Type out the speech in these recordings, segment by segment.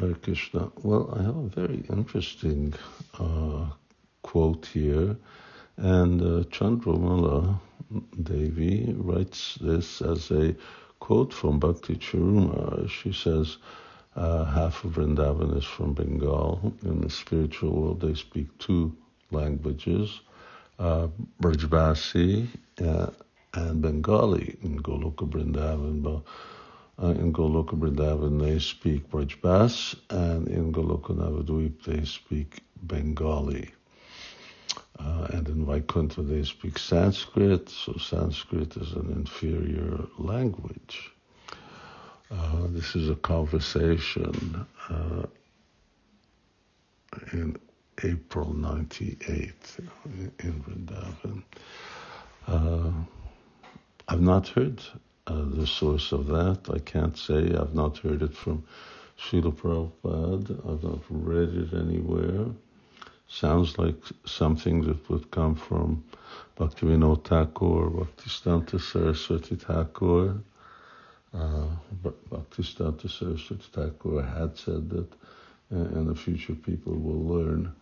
Hare Krishna. Well, I have a very interesting uh, quote here, and uh, Chandramala Devi writes this as a quote from Bhakti Chiruma. She says, uh, half of Vrindavan is from Bengal. In the spiritual world, they speak two languages, uh, Brajbasi uh, and Bengali in Goloka Vrindavan. Uh, in Goloka Vrindavan, they speak Brajbas, and in Goloka Navadvip, they speak Bengali. Uh, and in Vaikuntha, they speak Sanskrit, so Sanskrit is an inferior language. Uh, this is a conversation uh, in April 98 in Vrindavan. Uh, I've not heard uh, the source of that. I can't say. I've not heard it from Srila Prabhupada. I've not read it anywhere. Sounds like something that would come from Bhaktivinoda Thakur, Bhaktisiddhanta Saraswati Thakur. Uh, Bhaktisiddhanta Saraswati Thakur had said that uh, in the future people will learn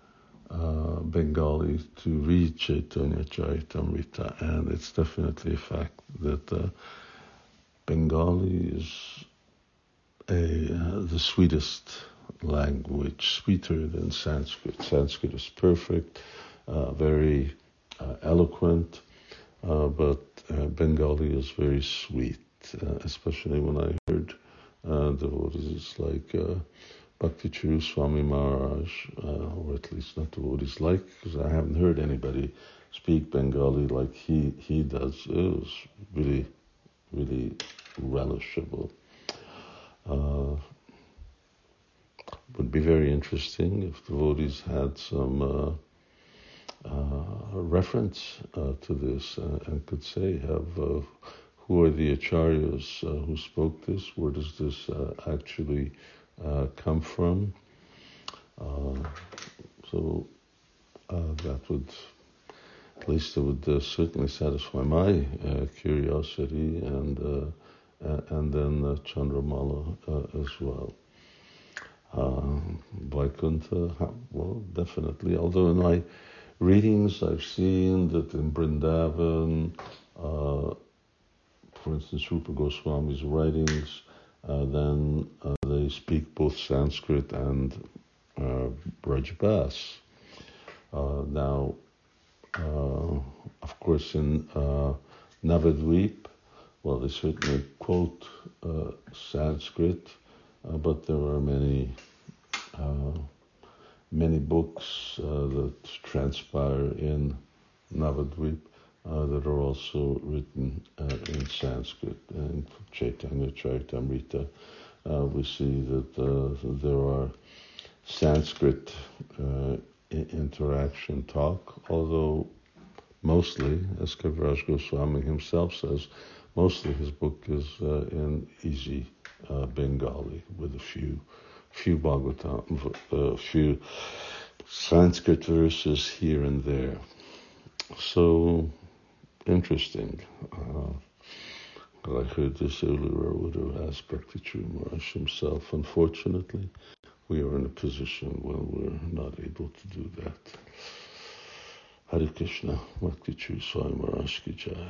uh, Bengali to read Chaitanya Charitamrita, and it's definitely a fact that uh, Bengali is a, uh, the sweetest language, sweeter than Sanskrit. Sanskrit is perfect, uh, very uh, eloquent, uh, but uh, Bengali is very sweet, uh, especially when I heard devotees like Bhakti Charu Swami Maharaj, or at least not devotees like, because I haven't heard anybody speak Bengali like he, he does. It was really really relishable. Uh, would be very interesting if devotees had some uh, uh, reference uh, to this uh, and could say, have uh, who are the acharyas who spoke this? Where does this actually come from? so that would at least it would uh, certainly satisfy my uh, curiosity and uh, and then uh, Chandramala uh, as well. Uh, Vaikuntha, well, definitely. Although in my readings, I've seen that in Brindavan, for instance, Rupa Goswami's writings, then they speak both Sanskrit and uh, Brajbas. now, uh, of course, in uh, Navadvip, well, they certainly quote uh, Sanskrit, uh, but there are many, uh, many books uh, that transpire in Navadvip that are also written in Sanskrit. And Chaitanya Charitamrita, we see that there are Sanskrit interaction talk, although mostly, as Kaviraj Goswami himself says, mostly his book is uh, in easy uh, Bengali with a few few Bhagavatam, a uh, few Sanskrit verses here and there. So interesting. Uh, I heard this earlier, would have asked Bhakti Maharaj himself. Unfortunately, we are in a position when we're not able to do that. Hare Krishna, Bhakti Charu Swami Maharaj Jai.